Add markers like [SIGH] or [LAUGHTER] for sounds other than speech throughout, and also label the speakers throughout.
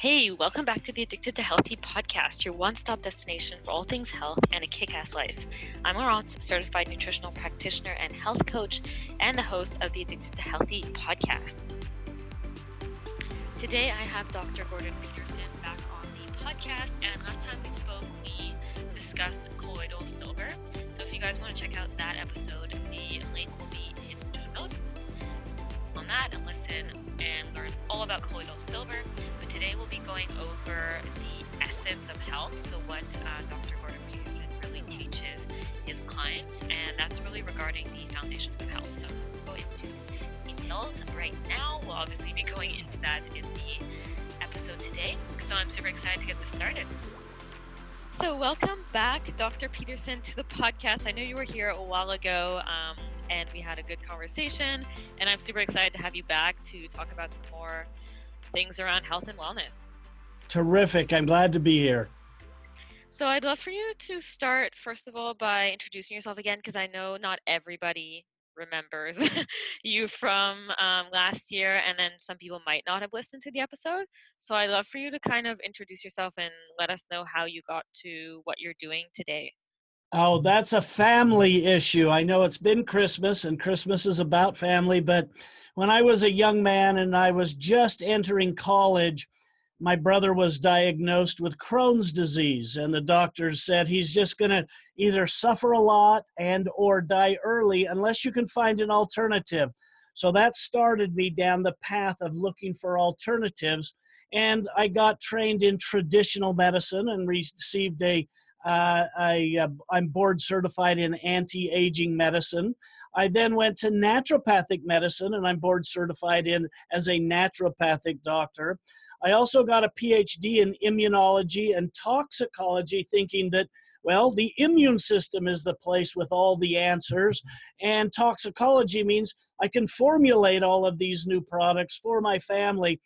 Speaker 1: Hey, welcome back to the Addicted to Healthy podcast, your one stop destination for all things health and a kick ass life. I'm Laurence, certified nutritional practitioner and health coach, and the host of the Addicted to Healthy podcast. Today, I have Dr. Gordon Pedersen back on the podcast, and last time we spoke, we discussed colloidal silver. So if you guys want to check out that episode, the link will be that and listen and learn all about colloidal silver But today we'll be going over the essence of health. So, what uh, Dr. Gordon Pedersen really teaches his clients, and that's really regarding the foundations of health. So, we'll go into details right now. We'll obviously be going into that in the episode today. So, I'm super excited to get this started. So, welcome back, Dr. Pedersen, to the podcast. I know you were here a while ago. Um, and we had a good conversation, and I'm super excited to have you back to talk about some more things around health and wellness.
Speaker 2: Terrific. I'm glad to be here.
Speaker 1: So, I'd love for you to start, first of all, by introducing yourself again, because I know not everybody remembers [LAUGHS] you from um, last year, and then some people might not have listened to the episode. So, I'd love for you to kind of introduce yourself and let us know how you got to what you're doing today.
Speaker 2: Oh, that's a family issue. I know it's been Christmas, and Christmas is about family, but when I was a young man and I was just entering college, my brother was diagnosed with Crohn's disease and the doctors said he's just going to either suffer a lot and or die early unless you can find an alternative. So that started me down the path of looking for alternatives and I got trained in traditional medicine and received a uh, I, uh, I'm board certified in anti aging medicine. I then went to naturopathic medicine and I'm board certified in as a naturopathic doctor. I also got a PhD in immunology and toxicology, thinking that, well, the immune system is the place with all the answers. And toxicology means I can formulate all of these new products for my family.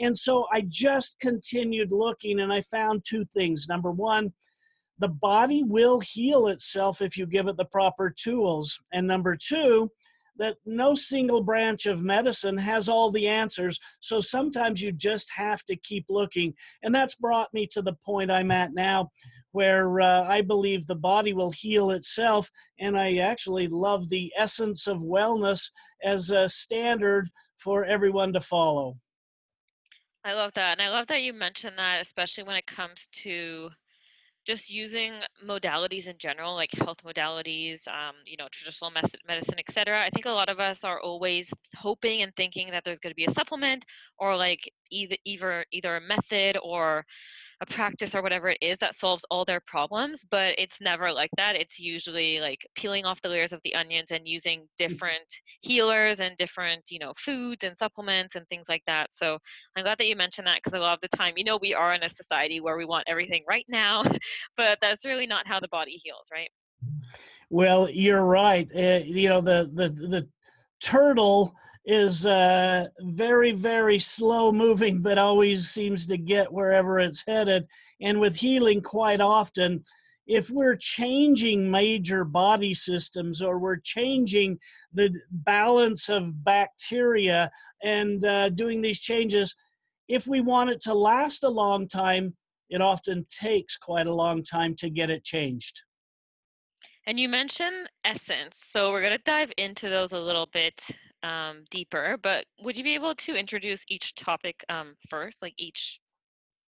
Speaker 2: And so I just continued looking and I found two things. Number one, the body will heal itself if you give it the proper tools. And number two, that no single branch of medicine has all the answers. So sometimes you just have to keep looking. And that's brought me to the point I'm at now, where uh, I believe the body will heal itself. And I actually love the essence of wellness as a standard for everyone to follow.
Speaker 1: I love that. And I love that you mentioned that, especially when it comes to just using modalities in general, like health modalities, um, you know, traditional medicine, etc. I think a lot of us are always hoping and thinking that there's going to be a supplement or like either either either a method or a practice or whatever it is that solves all their problems but it's never like that. It's usually like peeling off the layers of the onions and using mm. different healers and different you know foods and supplements and things like that. So i'm glad that you mentioned that because a lot of the time you know we are in a society where we want everything right now [LAUGHS] but that's really not how the body heals right?
Speaker 2: Well you're right. Uh, you know the the the turtle is uh, very, very slow moving, but always seems to get wherever it's headed. And with healing, quite often, if we're changing major body systems or we're changing the balance of bacteria and uh, doing these changes, if we want it to last a long time, it often takes quite a long time to get it changed.
Speaker 1: And you mentioned essence, so we're going to dive into those a little bit um, deeper, but would you be able to introduce each topic um, first, like each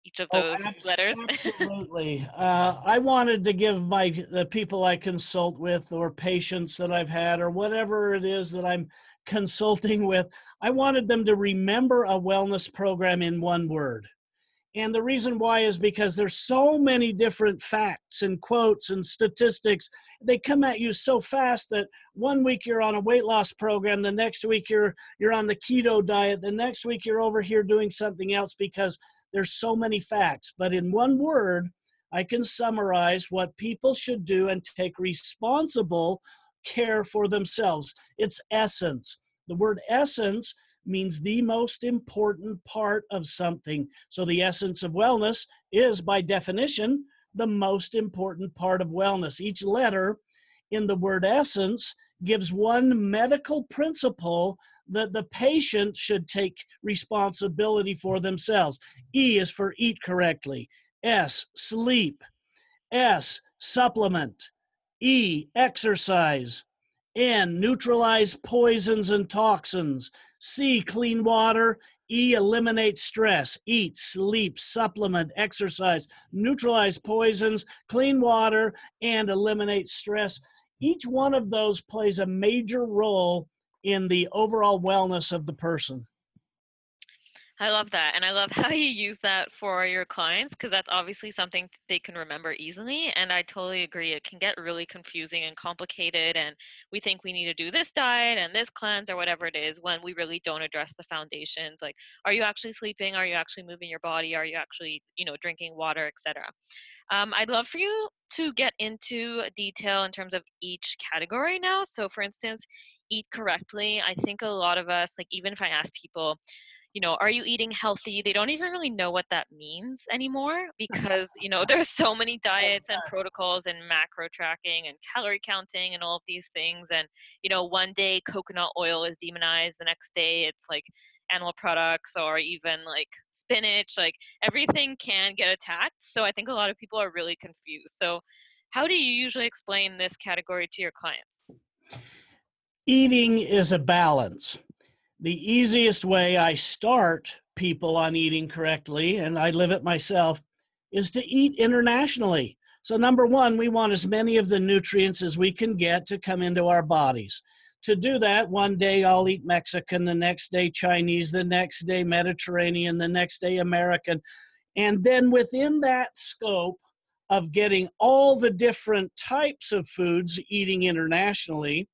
Speaker 1: each of oh, those oh, letters? [LAUGHS]
Speaker 2: absolutely. uh, I wanted to give my the people I consult with, or patients that I've had, or whatever it is that I'm consulting [LAUGHS] with, I wanted them to remember a wellness program in one word. And the reason why is because there's so many different facts and quotes and statistics. They come at you so fast that one week you're on a weight loss program, the next week you're you're on the keto diet, the next week you're over here doing something else because there's so many facts. But in one word, I can summarize what people should do and take responsible care for themselves. It's essence. The word essence means the most important part of something. So, the essence of wellness is, by definition, the most important part of wellness. Each letter in the word essence gives one medical principle that the patient should take responsibility for themselves. E is for eat correctly. S, sleep. S, supplement. E, exercise. N, neutralize poisons and toxins. C, clean water. E, eliminate stress. Eat, sleep, supplement, exercise, neutralize poisons, clean water, and eliminate stress. Each one of those plays a major role in the overall wellness of the person.
Speaker 1: I love that. And I love [LAUGHS] how you use that for your clients because that's obviously something they can remember easily. And I totally agree. It can get really confusing and complicated. And we think we need to do this diet and this cleanse or whatever it is when we really don't address the foundations. Like, are you actually sleeping? Are you actually moving your body? Are you actually, you know, drinking water, etc. Um, I'd love for you to get into detail in terms of each category now. So, for instance, eat correctly. I think a lot of us, like, even if I ask people, you know, are you eating healthy? They don't even really know what that means anymore [LAUGHS] because, you know, [LAUGHS] there's so many oh diets and protocols and macro tracking and calorie counting and all of these things. And, you know, one day coconut oil is demonized, the next day it's like animal products or even like spinach, like everything can get attacked. So I think a lot of people are really confused. So, how do you usually explain this category to your clients?
Speaker 2: Eating is a balance the easiest way I start people on eating correctly, and I live it myself, is to eat internationally. So, number one, we want as many of the nutrients as we can get to come into our bodies. To do that, one day I'll eat Mexican, the next day Chinese, the next day Mediterranean, the next day American. And then within that scope of getting all the different types of foods eating internationally,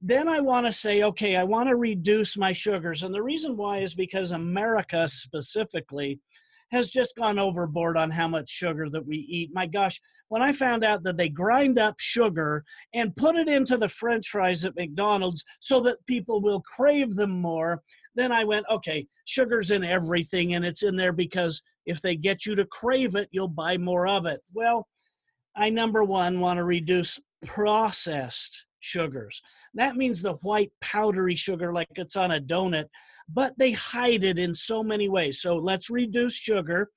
Speaker 2: then I want to say, okay, I want to reduce my sugars. And the reason why is because America specifically has just gone overboard on how much sugar that we eat. My gosh, when I found out that they grind up sugar and put it into the french fries at McDonald's so that people will crave them more, then I went, okay, sugar's in everything and it's in there because if they get you to crave it, you'll buy more of it. Well, I number one want to reduce processed sugars. That means the white powdery sugar, like it's on a donut, but they hide it in so many ways. So let's reduce sugar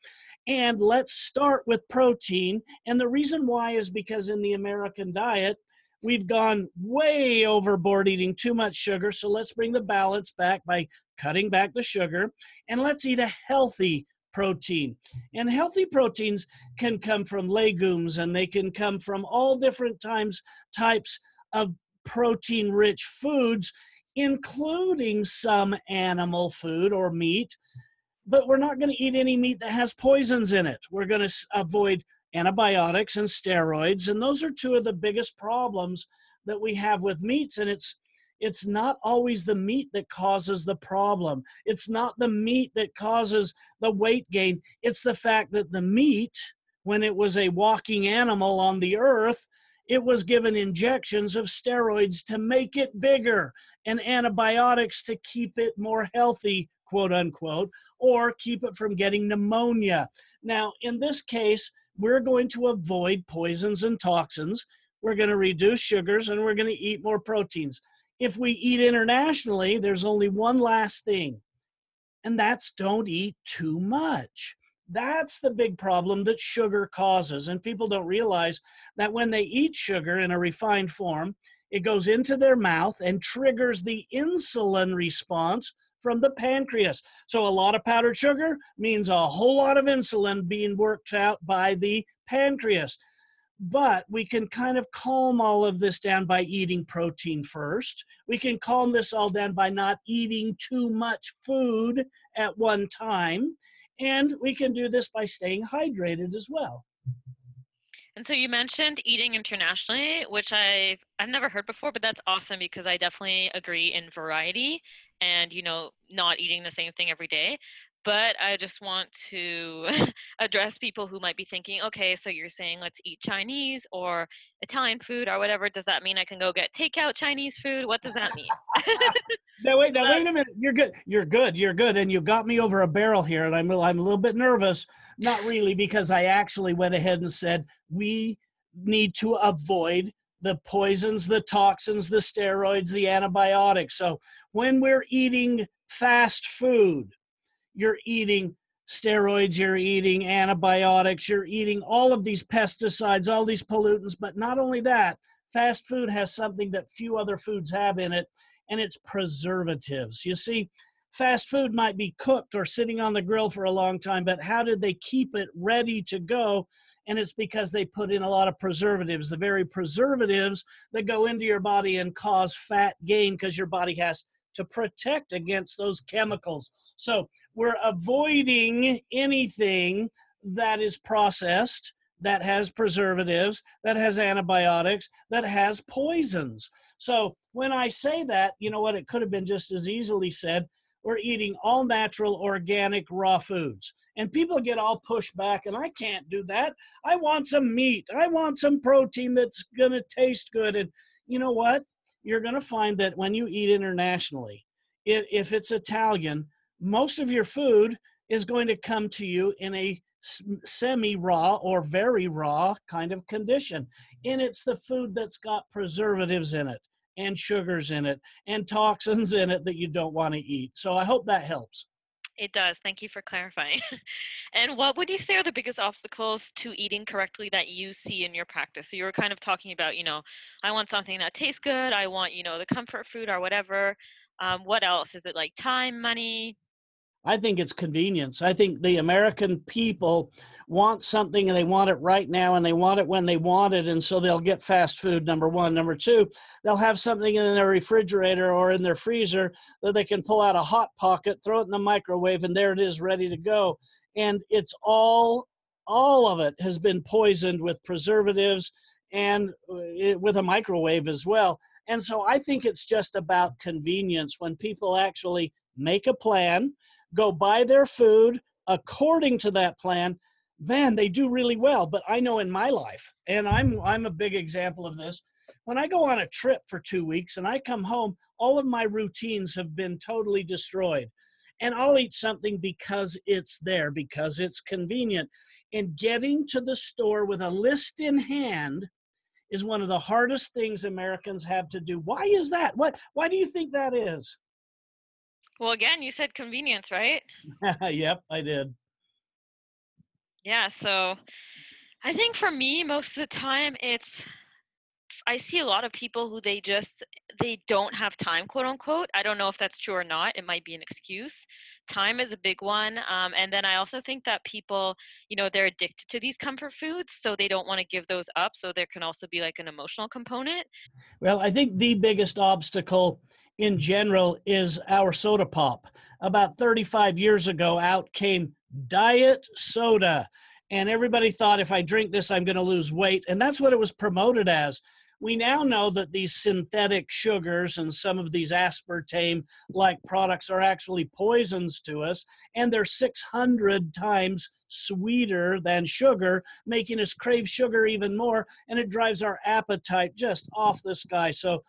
Speaker 2: and let's start with protein. And the reason why is because in the American diet, we've gone way overboard eating too much sugar. So let's bring the balance back by cutting back the sugar and let's eat a healthy protein. And healthy proteins can come from legumes and they can come from all different times types of protein rich foods, including some animal food or meat. But we're not going to eat any meat that has poisons in it. We're going to avoid antibiotics and steroids. And those are two of the biggest problems that we have with meats. And it's it's not always the meat that causes the problem. It's not the meat that causes the weight gain. It's the fact that the meat, when it was a walking animal on the earth, it was given injections of steroids to make it bigger and antibiotics to keep it more healthy, quote unquote, or keep it from getting pneumonia. Now, in this case, we're going to avoid poisons and toxins. We're going to reduce sugars and we're going to eat more proteins. If we eat internationally, there's only one last thing, and that's don't eat too much. That's the big problem that sugar causes. And people don't realize that when they eat sugar in a refined form, it goes into their mouth and triggers the insulin response from the pancreas. So a lot of powdered sugar means a whole lot of insulin being worked out by the pancreas. But we can kind of calm all of this down by eating protein first. We can calm this all down by not eating too much food at one time. And we can do this by staying hydrated as well.
Speaker 1: And so you mentioned eating internationally, which I've I've never heard before, but that's awesome because I definitely agree in variety and you know not eating the same thing every day but I just want to [LAUGHS] address people who might be thinking, okay, so you're saying let's eat Chinese or Italian food or whatever. Does that mean I can go get takeout Chinese food? What does that mean? [LAUGHS] [LAUGHS]
Speaker 2: no, wait, now wait a minute. You're good. You're good. You're good. And you got me over a barrel here, and I'm I'm a little bit nervous. Not really, because I actually went ahead and said we need to avoid the poisons, the toxins, the steroids, the antibiotics. So when we're eating fast food, you're eating steroids, you're eating antibiotics, you're eating all of these pesticides, all these pollutants. But not only that, fast food has something that few other foods have in it, and it's preservatives. You see, fast food might be cooked or sitting on the grill for a long time, but how did they keep it ready to go? And it's because they put in a lot of preservatives, the very preservatives that go into your body and cause fat gain because your body has to protect against those chemicals. So we're avoiding anything that is processed that has preservatives, that has antibiotics, that has poisons. So when I say that, you know what, it could have been just as easily said we're eating all natural, organic, raw foods. And people get all pushed back, and I can't do that. I want some meat. I want some protein that's going to taste good. And you know what? You're going to find that when you eat internationally, if it's Italian, most of your food is going to come to you in a semi raw or very raw kind of condition. And it's the food that's got preservatives in it and sugars in it and toxins in it that you don't want to eat. So I hope that helps.
Speaker 1: It does. Thank you for clarifying. [LAUGHS] and what would you say are the biggest obstacles to eating correctly that you see in your practice? So you were kind of talking about, you know, I want something that tastes good. I want, you know, the comfort food or whatever. Um, what else? Is it like time, money,
Speaker 2: I think it's convenience. I think the American people want something and they want it right now and they want it when they want it. And so they'll get fast food, number one. Number two, they'll have something in their refrigerator or in their freezer that they can pull out a hot pocket, throw it in the microwave, and there it is ready to go. And it's all, all of it has been poisoned with preservatives and uh, with a microwave as well. And so I think it's just about convenience when people actually make a plan go buy their food according to that plan, man, they do really well. But I know in my life, and I'm I'm a big example of this. When I go on a trip for two weeks and I come home, all of my routines have been totally destroyed. And I'll eat something because it's there, because it's convenient. And getting to the store with a list in hand is one of the hardest things Americans have to do. Why is that? What why do you think that is?
Speaker 1: Well, again, you said convenience, right? [LAUGHS]
Speaker 2: yep, I did.
Speaker 1: Yeah, so I think for me, most of the time, it's I see a lot of people who they just they don't have time, quote unquote. I don't know if that's true or not. It might be an excuse. Time is a big one, um, and then I also think that people, you know, they're addicted to these comfort foods, so they don't want to give those up. So there can also be like an emotional component.
Speaker 2: Well, I think the biggest obstacle in general is our soda pop. About 35 years ago, out came diet soda. And everybody thought if I drink this, I'm going to lose weight. And that's what it was promoted as. We now know that these synthetic sugars and some of these aspartame like products are actually poisons to us, and they're 600 times sweeter than sugar, making us crave sugar even more, and it drives our appetite just off the sky. So,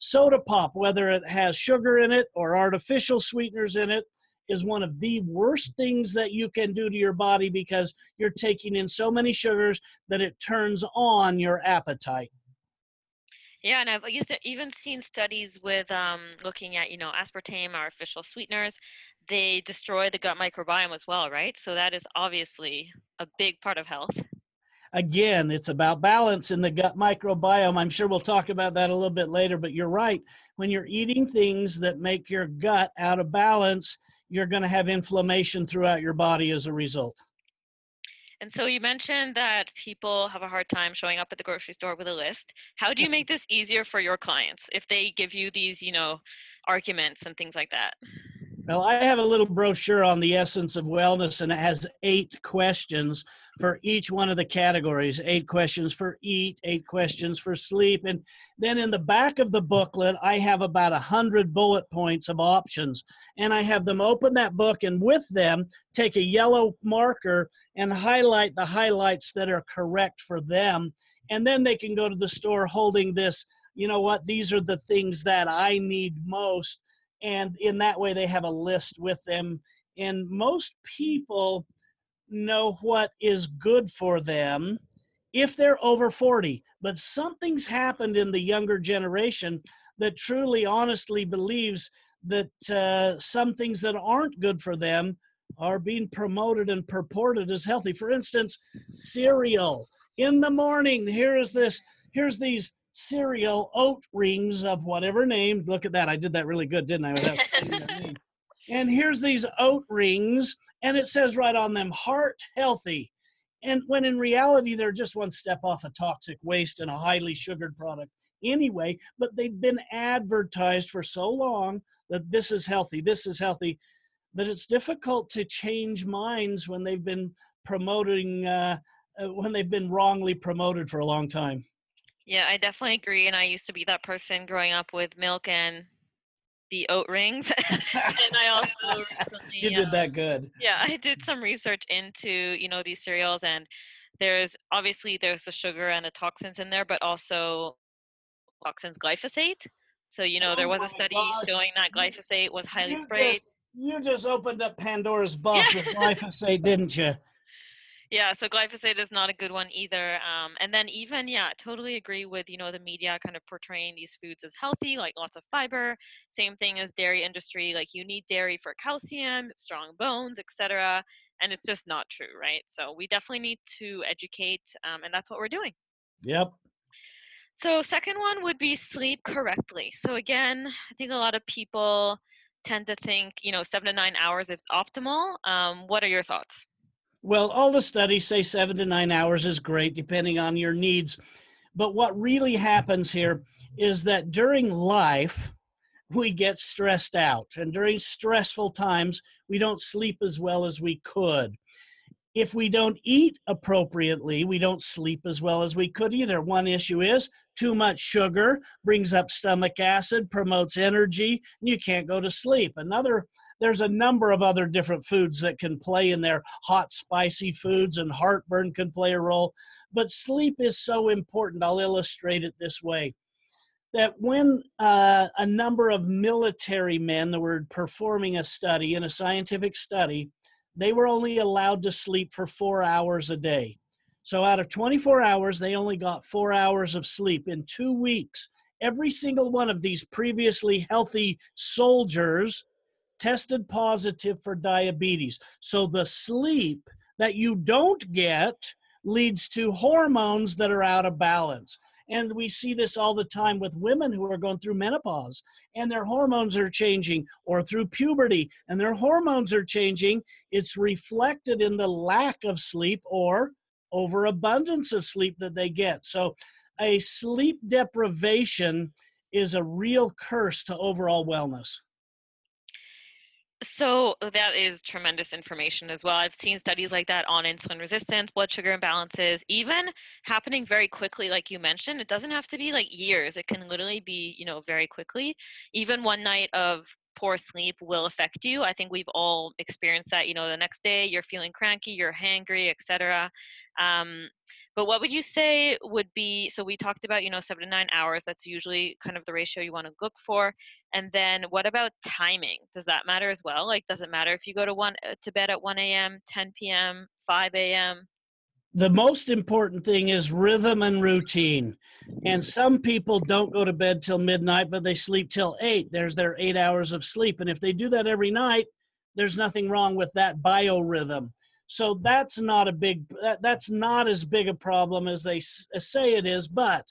Speaker 2: soda pop, whether it has sugar in it or artificial sweeteners in it, is one of the worst things that you can do to your body because you're taking in so many sugars that it turns on your appetite.
Speaker 1: Yeah, and I've even seen studies with um, looking at, you know, aspartame, artificial sweeteners. They destroy the gut microbiome as well, right? So that is obviously a big part of health
Speaker 2: again, it's about balance in the gut microbiome. I'm sure we'll talk about that a little bit later, but you're right. When you're eating things that make your gut out of balance, you're going to have inflammation throughout your body as a result.
Speaker 1: And so you mentioned that people have a hard time showing up at the grocery store with a list. How do you make this easier for your clients if they give you these, you know, arguments and things like that?
Speaker 2: Well, I have a little brochure on the essence of wellness, and it has eight questions for each one of the categories eight questions for eat, eight questions for sleep. And then in the back of the booklet, I have about a hundred bullet points of options. And I have them open that book and with them take a yellow marker and highlight the highlights that are correct for them. And then they can go to the store holding this, you know what, these are the things that I need most and in that way they have a list with them and most people know what is good for them if they're over 40. But something's happened in the younger generation that truly, honestly believes that uh, some things that aren't good for them are being promoted and purported as healthy. For instance, cereal. In the morning, here is this, here's these cereal oat rings of whatever name. Look at that. I did that really good, didn't I? Without [LAUGHS] saying that. And here's these oat rings, and it says right on them, heart healthy. And when in reality, they're just one step off a toxic waste and a highly sugared product anyway, but they've been advertised for so long that this is healthy, this is healthy, that it's difficult to change minds when they've been promoting, uh, uh, when they've been wrongly promoted for a long time.
Speaker 1: Yeah, I definitely agree. And I used to be that person growing up with milk and the oat rings. [LAUGHS] and I also [LAUGHS] recently,
Speaker 2: you did um, that good.
Speaker 1: Yeah, I did some research into you know these cereals, and there's obviously there's the sugar and the toxins in there, but also toxins glyphosate. So you know oh there was a study gosh. showing that glyphosate was highly
Speaker 2: you
Speaker 1: sprayed.
Speaker 2: Just, you just opened up Pandora's [LAUGHS] box yeah. with glyphosate, didn't you?
Speaker 1: Yeah so glyphosate is not a good one either um, and then even yeah totally agree with you know the media kind of portraying these foods as healthy like lots of fiber. Same thing as dairy industry like you need dairy for calcium strong bones etc and it's just not true right? So we definitely need to educate um, and that's what we're doing.
Speaker 2: Yep.
Speaker 1: So second one would be sleep correctly. So again i think a lot of people tend to think you know seven to nine hours is optimal. Um, what are your thoughts
Speaker 2: well, all the studies say seven to nine hours is great, depending on your needs. But what really happens here is that during life, we get stressed out. And during stressful times, we don't sleep as well as we could. If we don't eat appropriately, we don't sleep as well as we could either. One issue is too much sugar brings up stomach acid, promotes energy, and you can't go to sleep. Another there's a number of other different foods that can play in there. Hot, spicy foods and heartburn can play a role. But sleep is so important. I'll illustrate it this way that when uh, a number of military men that were performing a study in a scientific study, they were only allowed to sleep for four hours a day. So out of 24 hours, they only got four hours of sleep in two weeks. Every single one of these previously healthy soldiers tested positive for diabetes. So the sleep that you don't get leads to hormones that are out of balance. And we see this all the time with women who are going through menopause and their hormones are changing, or through puberty and their hormones are changing. It's reflected in the lack of sleep or overabundance of sleep that they get. So, a sleep deprivation is a real curse to overall wellness.
Speaker 1: So uh, that is tremendous information as well. I've seen studies like that on insulin resistance, blood sugar imbalances, even happening very quickly, like you mentioned. It doesn't have to be like years. It can literally be, you know, very quickly. Even one night of poor sleep will affect you. I think we've all experienced that. You know, the next day you're feeling cranky, you're hangry, etc. Um, but what would you say would be? So we talked about you know seven to nine hours. That's usually kind of the ratio you want to look for. And then what about timing? Does that matter as well? Like, does it matter if you go to one uh, to bed at one a.m., ten p.m., five a.m.?
Speaker 2: The most important thing is rhythm and routine. And some people don't go to bed till midnight, but they sleep till eight. There's their eight hours of sleep. And if they do that every night, there's nothing wrong with that biorhythm. So that's not a big, that, that's not as big a problem as they say it is. But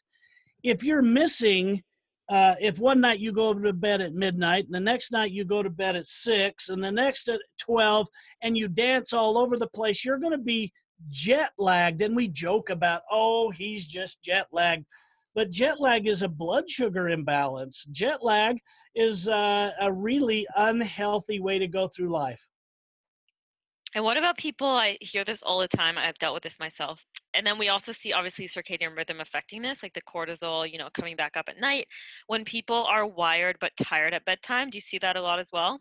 Speaker 2: if you're missing, uh, if one night you go to bed at midnight, and the next night you go to bed at six, and the next at 12, and you dance all over the place, you're going to be jet lagged and we joke about oh he's just jet lagged but jet lag is a blood sugar imbalance. Jet lag is uh, a really unhealthy way to go through life.
Speaker 1: And what about people i hear this all the time i've dealt with this myself and then we also see obviously circadian rhythm affecting this like the cortisol you know coming back up at night. When people are wired but tired at bedtime do you see that a lot as well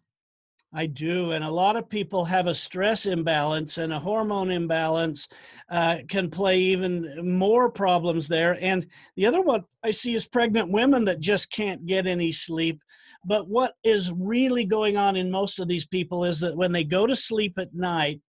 Speaker 2: I do. And a lot of people have a stress imbalance and a hormone imbalance uh, can play even more problems there. And the other one I see is pregnant women that just can't get any sleep. But what is really going on in most of these people is that when they go to sleep at night,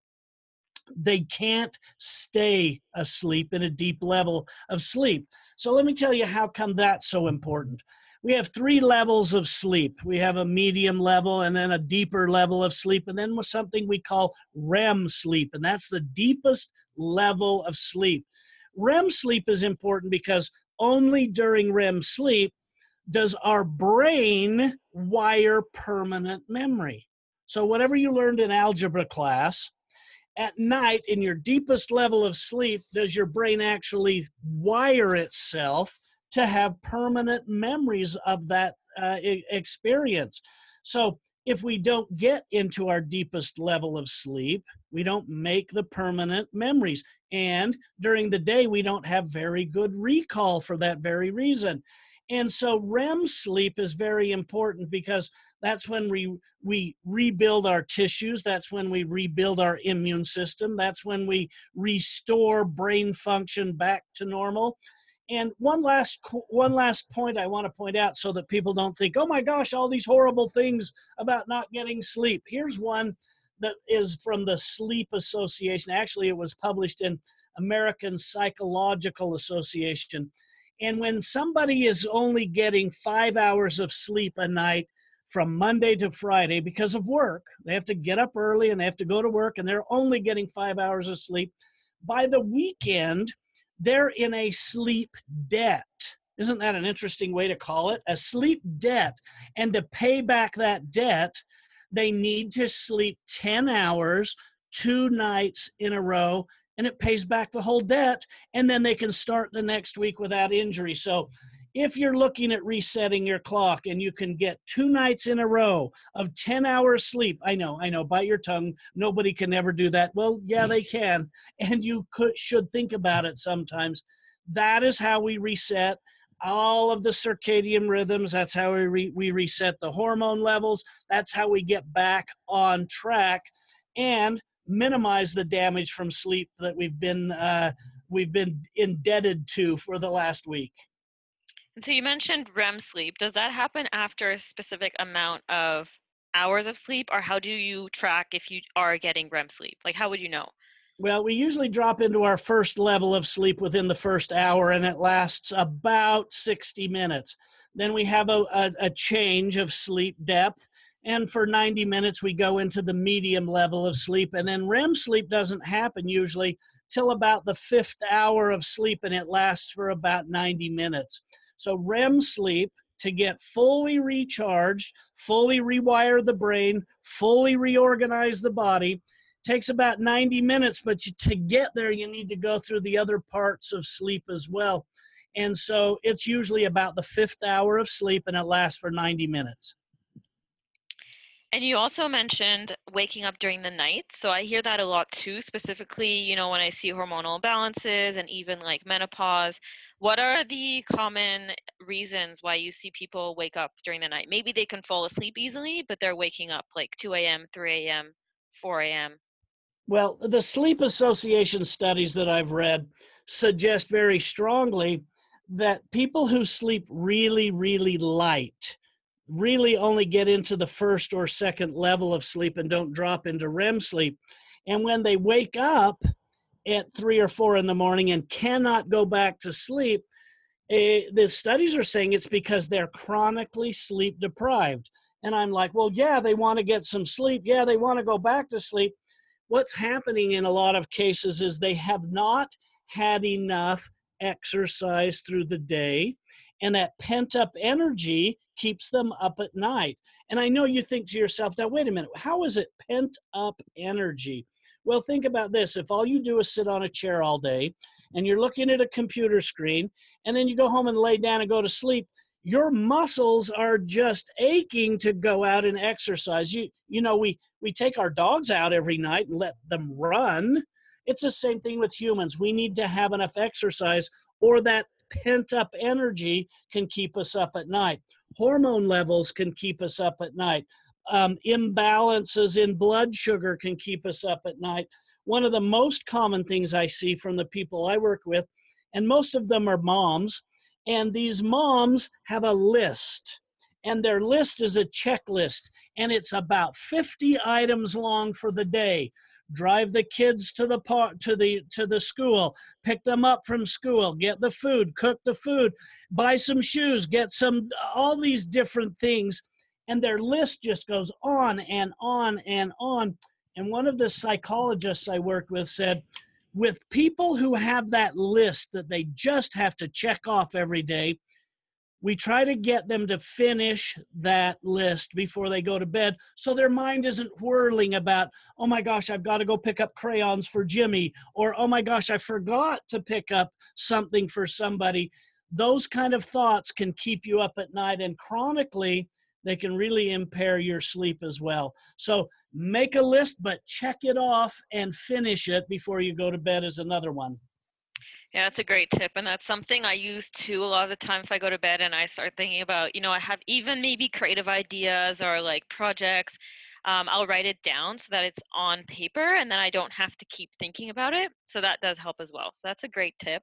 Speaker 2: they can't stay asleep in a deep level of sleep. So let me tell you how come that's so important. We have three levels of sleep. We have a medium level and then a deeper level of sleep and then something we call REM sleep and that's the deepest level of sleep. REM sleep is important because only during REM sleep does our brain wire permanent memory. So whatever you learned in algebra class, at night in your deepest level of sleep does your brain actually wire itself to have permanent memories of that uh, experience. So if we don't get into our deepest level of sleep we don't make the permanent memories. And during the day we don't have very good recall for that very reason. And so REM sleep is very important because that's when we we rebuild our tissues, that's when we rebuild our immune system, that's when we restore brain function back to normal. And one last one last point I want to point out so that people don't think, "Oh my gosh, all these horrible things about not getting sleep." Here's one that is from the Sleep Association. Actually, it was published in American Psychological Association and when somebody is only getting five hours of sleep a night from Monday to Friday because of work, they have to get up early and they have to go to work and they're only getting five hours of sleep. By the weekend, they're in a sleep debt. Isn't that an interesting way to call it? A sleep debt. And to pay back that debt, they need to sleep 10 hours, two nights in a row and it pays back the whole debt and then they can start the next week without injury so if you're looking at resetting your clock and you can get two nights in a row of 10 hours sleep i know i know bite your tongue nobody can ever do that. Well yeah they [LAUGHS] can and you could should think about it sometimes. That is how we reset all of the circadian rhythms. That's how we, re- we reset the hormone levels. That's how we get back on track and minimize the damage from sleep that we've been uh, we've been indebted to for the last week.
Speaker 1: So you mentioned REM sleep. Does that happen after a specific amount of hours of sleep, or how do you track if you are getting REM sleep? Like, how would you know?
Speaker 2: Well, we usually drop into our first level of sleep within the first hour, and it lasts about 60 minutes. Then we have a, a, a change of sleep depth and for 90 minutes we go into the medium level of sleep and then rem sleep doesn't happen usually till about the fifth hour of sleep and it lasts for about 90 minutes so rem sleep to get fully recharged fully rewire the brain fully reorganize the body takes about 90 minutes but to get there you need to go through the other parts of sleep as well. And so it's usually about the fifth hour of sleep and it lasts for 90 minutes
Speaker 1: and you also mentioned waking up during the night. So I hear that a lot too, specifically, you know, when I see hormonal imbalances and even like menopause. What are the common reasons why you see people wake up during the night? Maybe they can fall asleep easily, but they're waking up like 2 a.m., 3 a.m., 4 a.m.
Speaker 2: Well, the sleep association studies that I've read suggest very strongly that people who sleep really, really light, really only get into the first or second level of sleep and don't drop into REM sleep. And when they wake up at three or four in the morning and cannot go back to sleep, uh, the studies are saying it's because they're chronically sleep deprived. And I'm like, well, yeah, they want to get some sleep. Yeah, they want to go back to sleep. What's happening in a lot of cases is they have not had enough exercise through the day, and that pent up energy keeps them up at night. And I know you think to yourself, now, wait a minute, how is it pent up energy? Well, think about this. If all you do is sit on a chair all day and you're looking at a computer screen and then you go home and lay down and go to sleep, your muscles are just aching to go out and exercise. You you know, we we take our dogs out every night and let them run. It's the same thing with humans. We need to have enough exercise or that pent up energy can keep us up at night. Hormone levels can keep us up at night. Um, imbalances in blood sugar can keep us up at night. One of the most common things I see from the people I work with, and most of them are moms, and these moms have a list, and their list is a checklist, and it's about 50 items long for the day drive the kids to the park to the to the school. Pick them up from school. Get the food. Cook the food. Buy some shoes. Get some all these different things. And their list just goes on and on and on. And one of the psychologists i worked with said with people who have that list that they just have to check off every day we try to get them to finish that list before they go to bed so their mind isn't whirling about oh my gosh i've got to go pick up crayons for jimmy or oh my gosh i forgot to pick up something for somebody. Those kind of thoughts can keep you up at night and chronically they can really impair your sleep as well. So make a list but check it off and finish it before you go to bed is another one
Speaker 1: yeah, that's a great tip. And that's something I use too a lot of the time if I go to bed and I start thinking about, you know, I have even maybe creative ideas or like projects. Um, I'll write it down so that it's on paper and then I don't have to keep thinking about it. So that does help as well. So that's a great tip.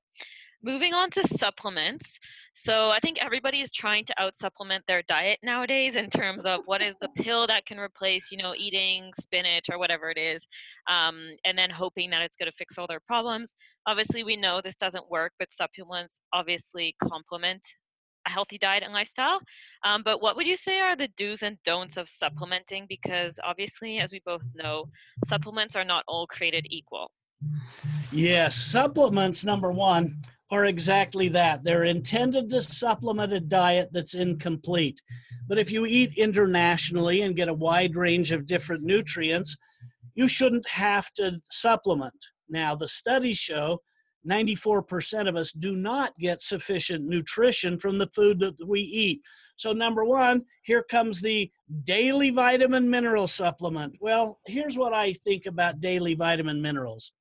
Speaker 1: Moving on to supplements. So I think everybody is trying to out supplement their diet nowadays in terms of what is the pill that can replace, you know, eating spinach or whatever it is, um, and then hoping that it's going to fix all their problems. Obviously, we know this doesn't work, but supplements obviously complement a healthy diet and lifestyle. Um, but what would you say are the do's and don'ts of supplementing? Because obviously, as we both know, supplements are not all created equal.
Speaker 2: Yes, supplements, number one, are exactly that. They're intended to supplement a diet that's incomplete. But if you eat internationally and get a wide range of different nutrients, you shouldn't have to supplement. Now, the studies show 94% of us do not get sufficient nutrition from the food that we eat. So, number one, here comes the daily vitamin mineral supplement. Well, here's what I think about daily vitamin minerals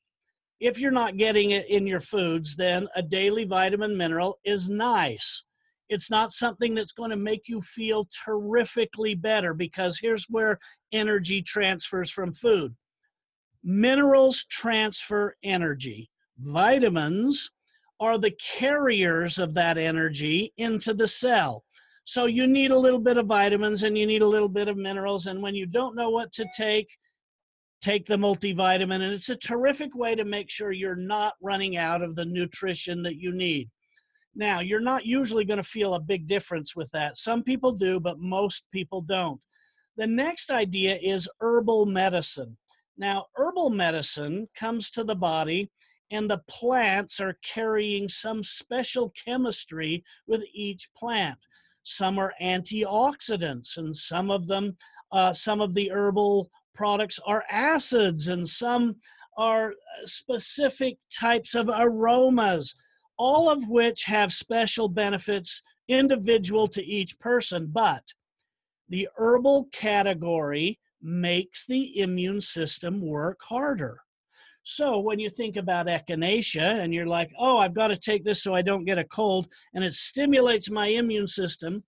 Speaker 2: if you're not getting it in your foods, then a daily vitamin mineral is nice. It's not something that's going to make you feel terrifically better because here's where energy transfers from food. Minerals transfer energy. Vitamins are the carriers of that energy into the cell. So you need a little bit of vitamins and you need a little bit of minerals. And when you don't know what to take, take the multivitamin, and it's a terrific way to make sure you're not running out of the nutrition that you need. Now, you're not usually going to feel a big difference with that. Some people do, but most people don't. The next idea is herbal medicine. Now, herbal medicine comes to the body, and the plants are carrying some special chemistry with each plant. Some are antioxidants, and some of them, uh, some of the herbal products are acids and some are uh, specific types of aromas, all of which have special benefits individual to each person. But the herbal category makes the immune system work harder. So when you think about echinacea and you're like, oh, I've got to take this so I don't get a cold, and it stimulates my immune system,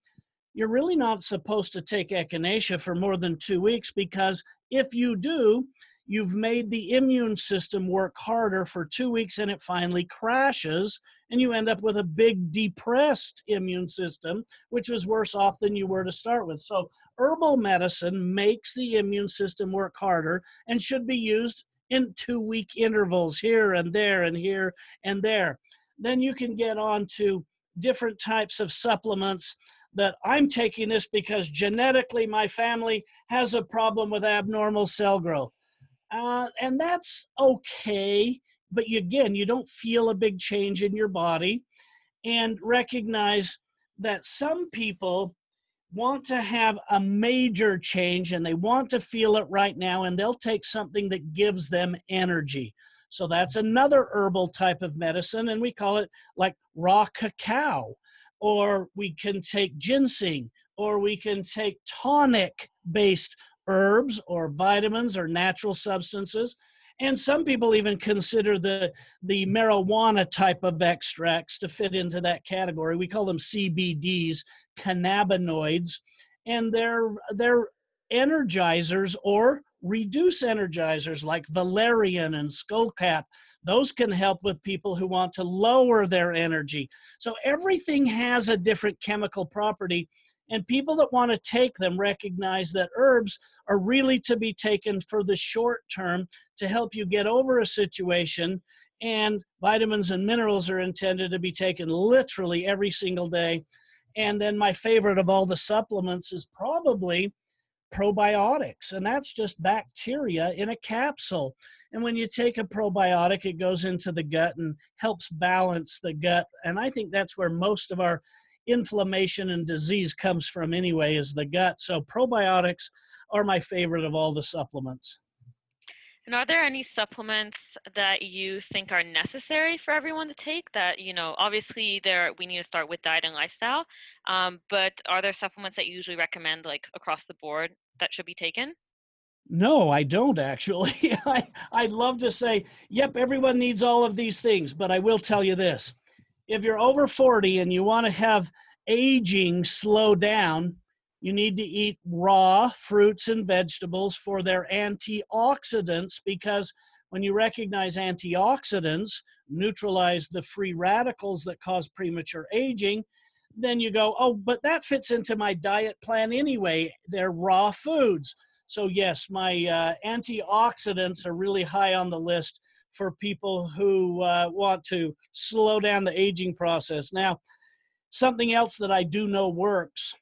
Speaker 2: you're really not supposed to take echinacea for more than two weeks because if you do, you've made the immune system work harder for two weeks and it finally crashes and you end up with a big depressed immune system which was worse off than you were to start with. So herbal medicine makes the immune system work harder and should be used in two week intervals here and there and here and there. Then you can get on to different types of supplements that I'm taking this because genetically my family has a problem with abnormal cell growth. Uh, and that's okay, but you, again, you don't feel a big change in your body. And recognize that some people want to have a major change and they want to feel it right now, and they'll take something that gives them energy. So that's another herbal type of medicine, and we call it like raw cacao or we can take ginseng, or we can take tonic based herbs or vitamins or natural substances. And some people even consider the, the marijuana type of extracts to fit into that category. We call them CBDs, cannabinoids, and they're, they're energizers or reduce energizers like valerian and skullcap those can help with people who want to lower their energy so everything has a different chemical property And people that want to take them recognize that herbs are really to be taken for the short term to help you get over a situation. And vitamins and minerals are intended to be taken literally every single day. And then my favorite of all the supplements is probably probiotics, and that's just bacteria in a capsule. And when you take a probiotic, it goes into the gut and helps balance the gut. And I think that's where most of our inflammation and disease comes from anyway is the gut. So probiotics are my favorite of all the supplements.
Speaker 1: And are there any supplements that you think are necessary for everyone to take? That you know, obviously, there we need to start with diet and lifestyle. Um, but are there supplements that you usually recommend, like across the board, that should be taken?
Speaker 2: No, I don't actually. [LAUGHS] I, I'd love to say, yep, everyone needs all of these things, but I will tell you this. If you're over 40 and you want to have aging slow down, you need to eat raw fruits and vegetables for their antioxidants because when you recognize antioxidants neutralize the free radicals that cause premature aging, then you go, oh, but that fits into my diet plan anyway. They're raw foods. So, yes, my uh, antioxidants are really high on the list for people who uh, want to slow down the aging process. Now, something else that I do know works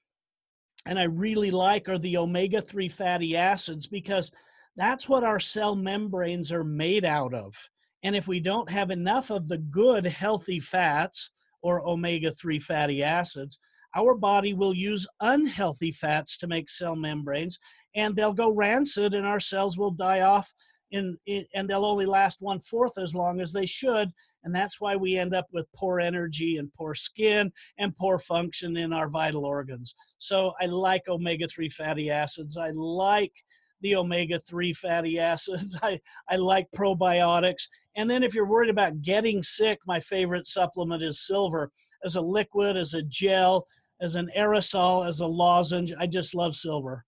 Speaker 2: and I really like are the omega 3 fatty acids because that's what our cell membranes are made out of. And if we don't have enough of the good, healthy fats or omega 3 fatty acids, our body will use unhealthy fats to make cell membranes and they'll go rancid and our cells will die off in, in, and they'll only last one fourth as long as they should and that's why we end up with poor energy and poor skin and poor function in our vital organs. So I like omega 3 fatty acids. I like the omega 3 fatty acids. [LAUGHS] I, I like probiotics. And then if you're worried about getting sick, my favorite supplement is silver as a liquid, as a gel, as an aerosol, as a lozenge. I just love silver.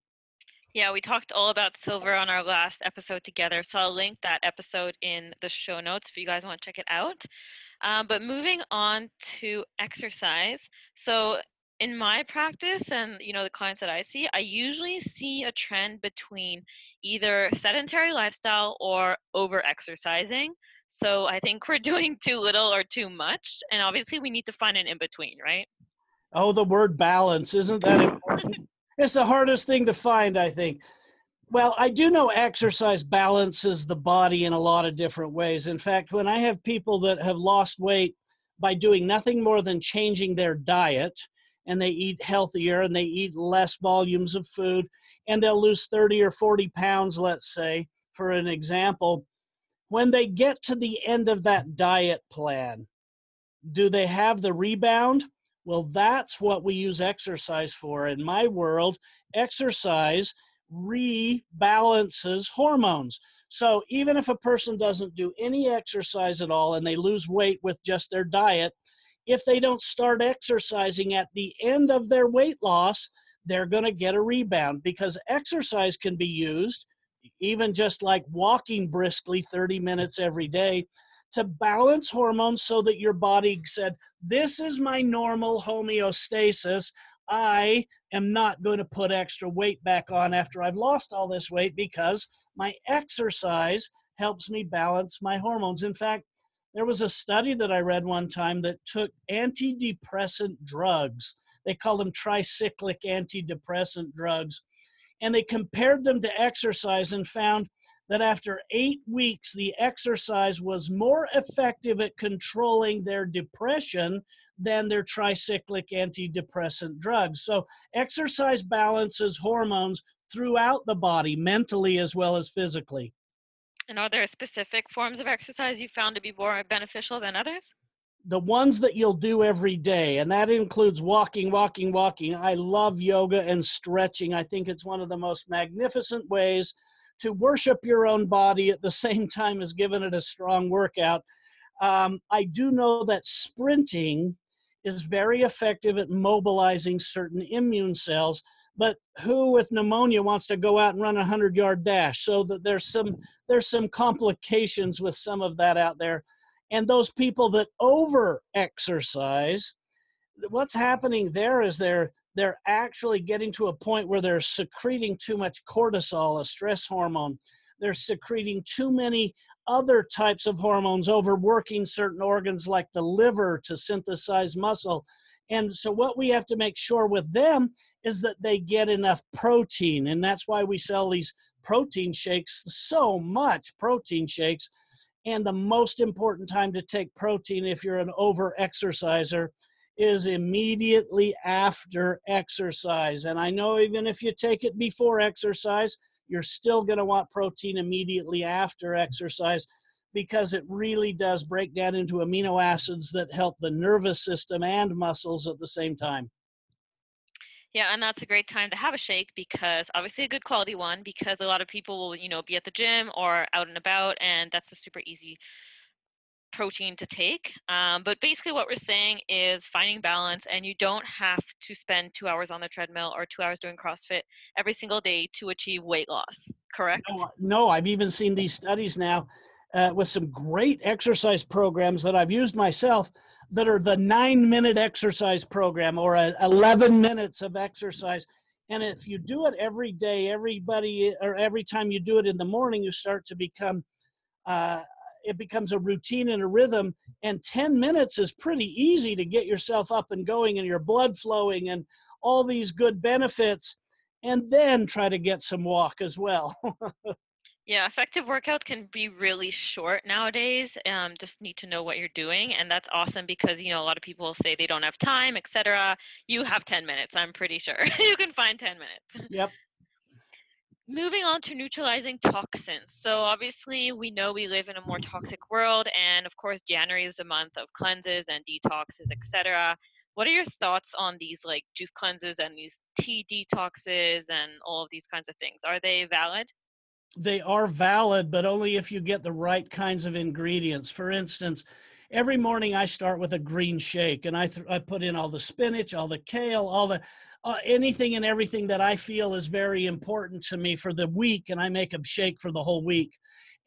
Speaker 1: Yeah, we talked all about silver on our last episode together. So I'll link that episode in the show notes if you guys want to check it out. Um, but moving on to exercise. So in my practice and you know the clients that I see, I usually see a trend between either sedentary lifestyle or over exercising. So I think we're [LAUGHS] doing too little or too much, and obviously we need to find an in between, right?
Speaker 2: Oh, the word balance isn't that important? [LAUGHS] it's the hardest thing to find, I think. Well, I do know exercise balances the body in a lot of different ways. In fact, when I have people that have lost weight by doing nothing more than changing their diet, and they eat healthier and they eat less volumes of food, and they'll lose 30 or 40 pounds, let's say, for an example, when they get to the end of that diet plan, do they have the rebound? Well, that's what we use exercise for. In my world, exercise rebalances hormones. So even if a person doesn't do any exercise at all and they lose weight with just their diet, if they don't start exercising at the end of their weight loss, they're going to get a rebound because exercise can be used, even just like walking briskly 30 minutes every day, to balance hormones so that your body said, This is my normal homeostasis. I am not going to put extra weight back on after I've lost all this weight because my exercise helps me balance my hormones. In fact, there was a study that I read one time that took antidepressant drugs. They call them tricyclic antidepressant drugs. And they compared them to exercise and found that after eight weeks, the exercise was more effective at controlling their depression than their tricyclic antidepressant drugs. So, exercise balances hormones throughout the body, mentally as well as physically.
Speaker 1: And are there specific forms of exercise you found to be more beneficial than others?
Speaker 2: The ones that you'll do every day, and that includes walking, walking, walking. I love yoga and stretching. I think it's one of the most magnificent ways to worship your own body at the [LAUGHS] same time as giving it a strong workout. Um, I do know that sprinting is very effective at mobilizing certain immune cells, but who with pneumonia wants to go out and run a 100 yard dash? So that there's some there's some complications with some of that out there. And those people that over exercise, what's happening there is they're they're actually getting to a point where they're secreting too much cortisol, a stress hormone. They're secreting too many other types of hormones, overworking certain organs like the liver to synthesize muscle. And so, what we have to make sure with them is that they get enough protein. And that's why we sell these protein shakes, so much protein shakes. And the most important time to take protein if you're an over exerciser is immediately after exercise. And I know even if you take it before exercise, you're still going to want protein immediately after exercise because it really does break down into amino acids that help the nervous system and muscles at the same time.
Speaker 1: Yeah, and that's a great time to have a shake because obviously a good quality one because a lot of people will, you know, be at the gym or out and about and that's a super easy protein to take. Um, but basically, what we're saying is finding balance, and you don't have to spend two hours on the treadmill or two hours doing CrossFit every single day to achieve weight loss. Correct?
Speaker 2: No, no I've even seen these studies now uh, with some great exercise programs that I've used myself that are the nine minute exercise program or a 11 minutes of exercise. And if you do it every day, everybody, or every time you do it in the morning, you start to become uh, it becomes a routine and a rhythm and 10 minutes is pretty easy to get yourself up and going and your blood flowing and all these good benefits and then try to get some walk as well. [LAUGHS]
Speaker 1: Yeah effective workout can be really short nowadays um, just need to know what you're doing and that's awesome because you know a lot of people say they don't have time etc you have 10 minutes i'm pretty sure. [LAUGHS] You can find 10 minutes.
Speaker 2: Yep
Speaker 1: moving on to neutralizing toxins. So obviously we know we live in a more toxic world and of course January is the month of cleanses and detoxes, etc. What are your thoughts on these like juice cleanses and these tea detoxes and all of these kinds of things? Are they valid?
Speaker 2: They are valid, but only if you get the right kinds of ingredients. For instance, every morning I start with a green shake and I, th- I put in all the spinach, all the kale, all the uh, anything and everything that I feel is very important to me for the week, and I make a shake for the whole week.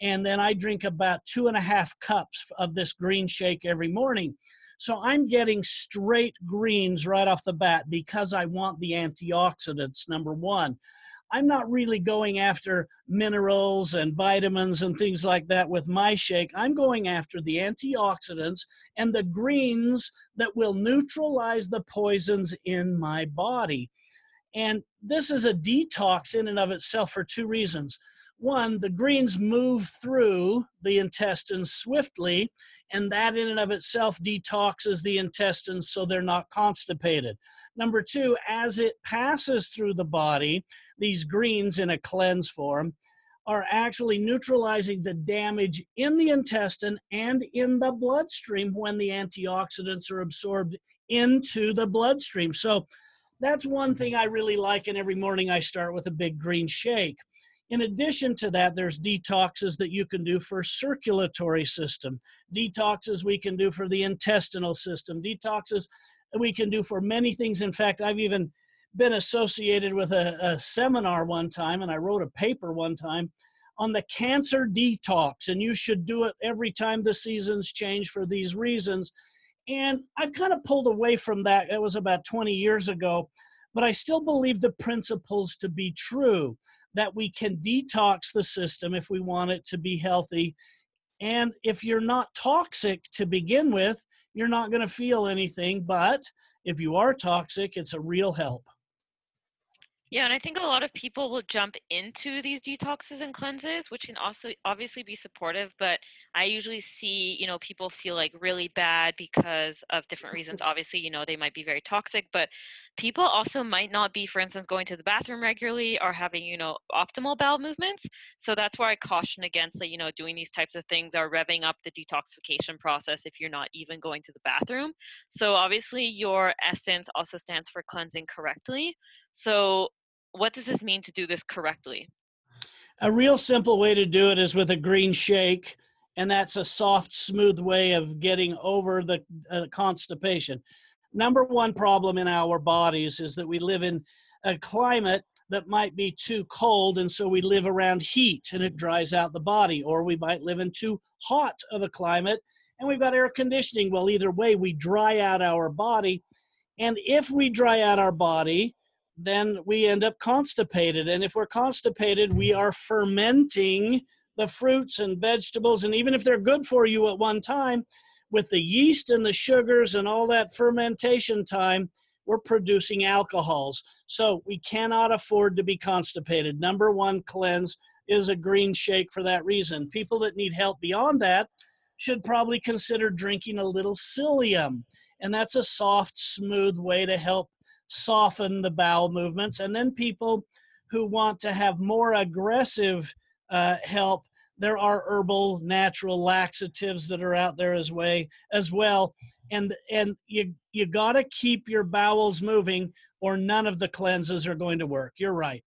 Speaker 2: And then I drink about two and a half cups of this green shake every morning. So I'm getting straight greens right off the bat because I want the antioxidants, number one. I'm not really going after minerals and vitamins and things like that with my shake. I'm going after the antioxidants and the greens that will neutralize the poisons in my body. And this is a detox in and of itself for two reasons. One, the greens move through the intestines swiftly, and that in and of itself detoxes the intestines so they're not constipated. Number two, as it passes through the body, these greens in a cleanse form are actually neutralizing the damage in the intestine and in the bloodstream when the antioxidants are absorbed into the bloodstream. So that's one thing I really like, and every morning I start with a big green shake. In addition to that, there's detoxes that you can do for circulatory system, detoxes we can do for the intestinal system, detoxes we can do for many things. In fact, I've even been associated with a, a seminar one time, and I wrote a paper one time on the cancer detox, and you should do it every time the seasons change for these reasons. And I've kind of pulled away from that. It was about 20 years ago, but I still believe the principles to be true that we can detox the system if we want it to be healthy. And if you're not toxic to begin with, you're not going to feel anything. But if you are toxic, it's a real help.
Speaker 1: Yeah, and I think a lot of people will jump into these detoxes and cleanses, which can also obviously be supportive, but I usually see, you know, people feel like really bad because of different reasons. [LAUGHS] Obviously, you know, they might be very toxic, but people also might not be, for instance, going to the bathroom regularly or having, you know, optimal bowel movements. So that's why I caution against, like, you know, doing these types of things or revving up the detoxification process if you're not even going to the bathroom. So obviously, your essence also stands for cleansing correctly. So what does this mean to do this correctly?
Speaker 2: A real simple way to do it is with a green shake, and that's a soft, smooth way of getting over the uh, constipation. Number one problem in our bodies is that we live in a climate that might be too cold, and so we live around heat and it dries out the body, or we might live in too hot of a climate and we've got air conditioning. Well, either way, we dry out our body And if we dry out our body, then we end up constipated. And if we're constipated, we are fermenting the fruits and vegetables. And even if they're good for you at one time, with the yeast and the sugars and all that fermentation time, we're producing alcohols. So we cannot afford to be constipated. Number one cleanse is a green shake for that reason. People that need help beyond that should probably consider drinking a little psyllium. And that's a soft, smooth way to help soften the bowel movements. And then people who want to have more aggressive uh, help, there are herbal natural laxatives that are out there as way as well. And and you you got to keep your bowels moving, or none of the cleanses are going to work. You're right.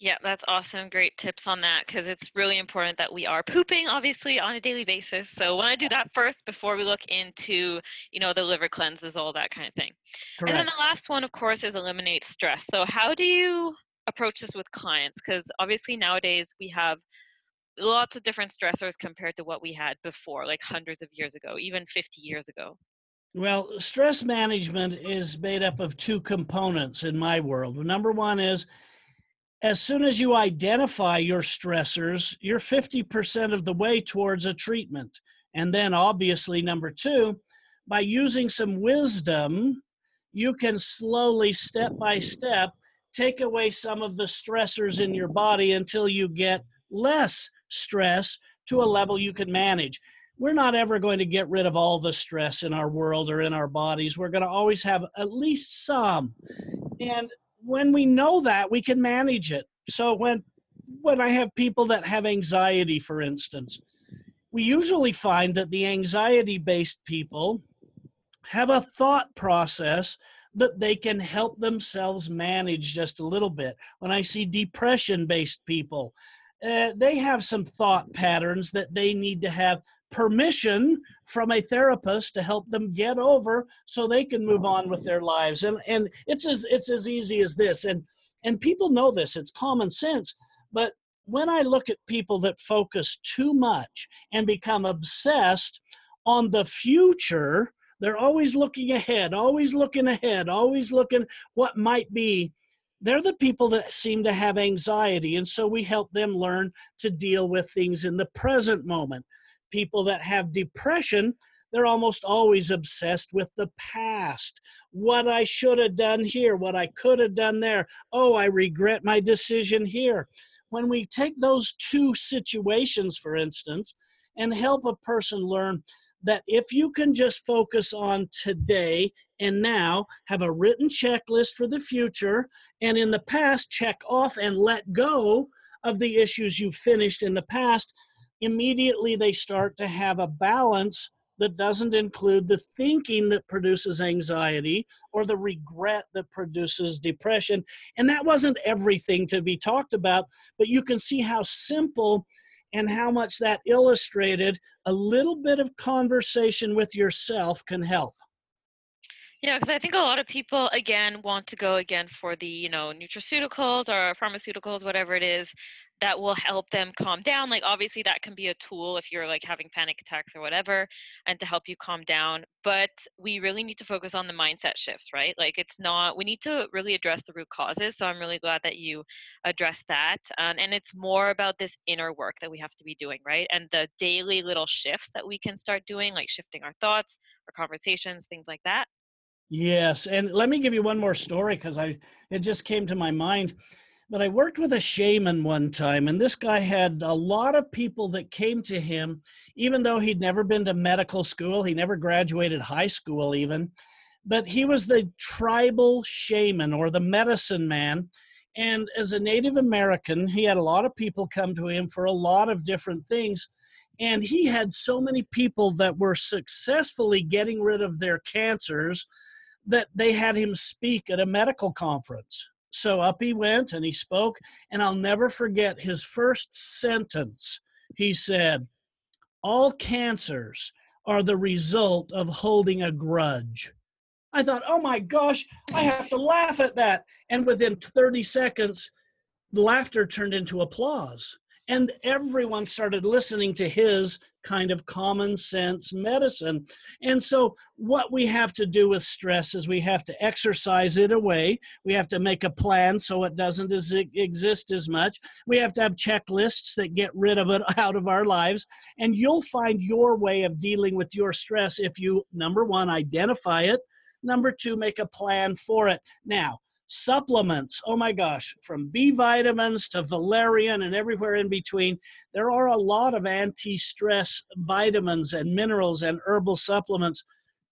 Speaker 1: Yeah, that's awesome. Great tips on that because it's really important that we are pooping obviously on a daily basis. So want to do that first before we look into, you know, the liver cleanses, all that kind of thing. Correct. And then the last one, of course, is eliminate stress. So how do you approach this with clients? Because obviously nowadays we have lots of different stressors compared to what we had before, like hundreds of years ago, even 50 years ago.
Speaker 2: Well, stress management is made up of two components in my world. Number one is as soon as you identify your stressors, you're 50% of the way towards a treatment. And then, obviously, number two, by using some wisdom, you can slowly, step by step, take away some of the stressors in your body until you get less stress to a level you can manage. We're not ever going to get rid of all the stress in our world or in our bodies. We're going to always have at least some. And when we know that, we can manage it. So when when I have people that have anxiety, for instance, we usually find that the anxiety based people have a thought process that they can help themselves manage just a little bit. When I see depression based people, uh, they have some thought patterns that they need to have permission from a therapist to help them get over so they can move on with their lives. And and it's as it's as easy as this. And and people know this it's common sense but when i look at people that focus too much and become obsessed on the future they're always looking ahead always looking ahead always looking what might be they're the people that seem to have anxiety and so we help them learn to deal with things in the present moment people that have depression, they're almost always obsessed with the past. What I should have done here, what I could have done there. Oh, I regret my decision here. When we take those two situations, for instance, and help a person learn that if you can just focus on today and now, have a written checklist for the future, and in the past, check off and let go of the issues you've finished in the past, immediately they start to have a balance that doesn't include the thinking that produces anxiety or the regret that produces depression. And that wasn't everything to be talked about, but you can see how simple and how much that illustrated a little bit of conversation with yourself can help.
Speaker 1: Yeah, because I think a lot of people again want to go again for the you know nutraceuticals or pharmaceuticals, whatever it is, that will help them calm down. Like obviously that can be a tool if you're like having panic attacks or whatever, and to help you calm down. But we really need to focus on the mindset shifts, right? Like it's not. We need to really address the root causes. So I'm really glad that you addressed that, um, and it's more about this inner work that we have to be doing, right? And the daily little shifts that we can start doing, like shifting our thoughts, our conversations, things like that
Speaker 2: Yes, and let me give you one more story because I it just came to my mind. But I worked with a shaman one time, and this guy had a lot of people that came to him, even though he'd never been to medical school, he never graduated high school, even. But he was the tribal shaman or the medicine man. And as a Native American, he had a lot of people come to him for a lot of different things. And he had so many people that were successfully getting rid of their cancers that they had him speak at a medical conference. So up he went and he spoke, and I'll never forget his first sentence. He said, All cancers are the result of holding a grudge. I thought, oh my gosh, I have to laugh at that. And within 30 seconds, laughter turned into applause. And everyone started listening to his kind of common sense medicine. And so, what we have to do with stress is we have to exercise it away. We have to make a plan so it doesn't exist as much. We have to have checklists that get rid of it [LAUGHS] out of our lives. And you'll find your way of dealing with your stress if you, number one, identify it. Number two, make a plan for it. Now, supplements oh my gosh from b vitamins to valerian and everywhere in between there are a lot of anti-stress vitamins and minerals and herbal supplements.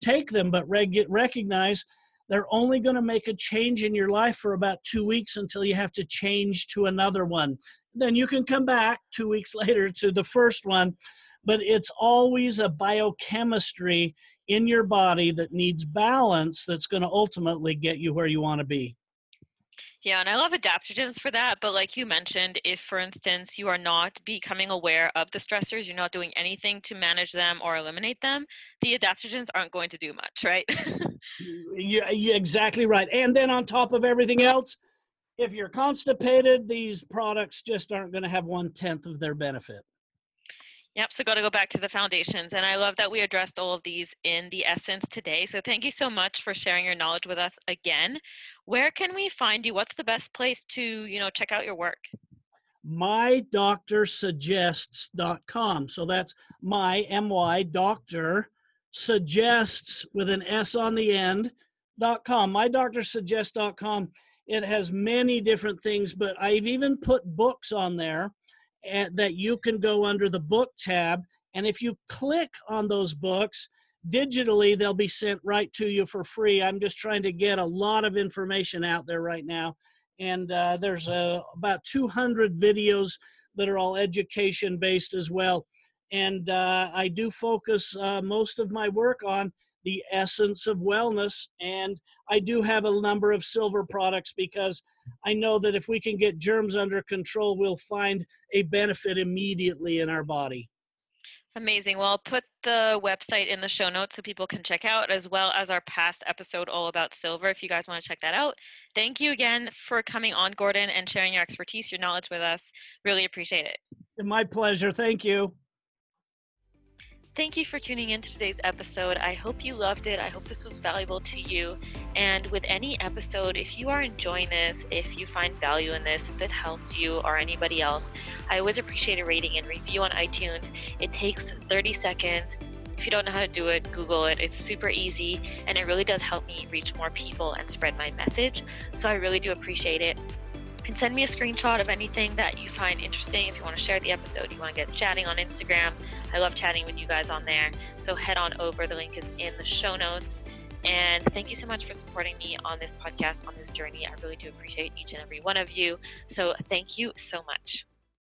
Speaker 2: Take them but reg- recognize they're only going to make a change in your life for about two weeks until you have to change to another one. Then you can come back two weeks [LAUGHS] later to the first one but it's always a biochemistry in your body that needs balance that's going to ultimately get you where you want to be
Speaker 1: yeah, and I love adaptogens for that. But like you mentioned, if for instance you are not becoming aware of the stressors, you're not doing anything to manage them or eliminate them, the adaptogens aren't going to do much, right? [LAUGHS]
Speaker 2: you're, you're exactly right. And then on top of everything else, if you're constipated, these products just aren't going to have one tenth of their benefit.
Speaker 1: Yep, so got to go back to the foundations. And I love that we addressed all of these in the essence today. So thank you so much for sharing your knowledge with us again. Where can we find you? What's the best place to, you know, check out your work?
Speaker 2: mydoctorsuggests.com. So that's my my doctor suggests with an S on the end dot com. Mydoctorsuggests.com. It has many different things, but I've even put books on there that you can go under the book tab. And if you click on those books, digitally, they'll be sent right to you for free. I'm just trying to get a lot of information out there right now. And uh, there's uh, about 200 videos that are all education based as well. And uh, I do focus uh, most of my work on the essence of wellness. And I do have a number of silver products because I know that if we can get germs under control, we'll find a benefit immediately in our body.
Speaker 1: Amazing. Well, I'll put the website in the show notes so people can check out, as well as our past episode all about silver if you guys want to check that out. Thank you again for coming on, Gordon, and sharing your expertise, your knowledge with us. Really appreciate it.
Speaker 2: My pleasure. Thank you.
Speaker 1: Thank you for tuning in to today's episode. I hope you loved it. I hope this was valuable to you. And with any episode, if you are enjoying this, if you find value in this, if it helped you or anybody else, I always appreciate a rating and review on iTunes. It takes 30 seconds. If you don't know how to do it, Google it. It's super easy and it really does help me reach more people and spread my message. So I really do appreciate it and send me a screenshot of anything that you find interesting. If you want to share the episode, you want to get chatting on Instagram, I love chatting with you guys on there. So head on over. The link is in the show notes. And thank you so much for supporting me on this podcast, on this journey. I really do appreciate each and every one of you. So thank you so much.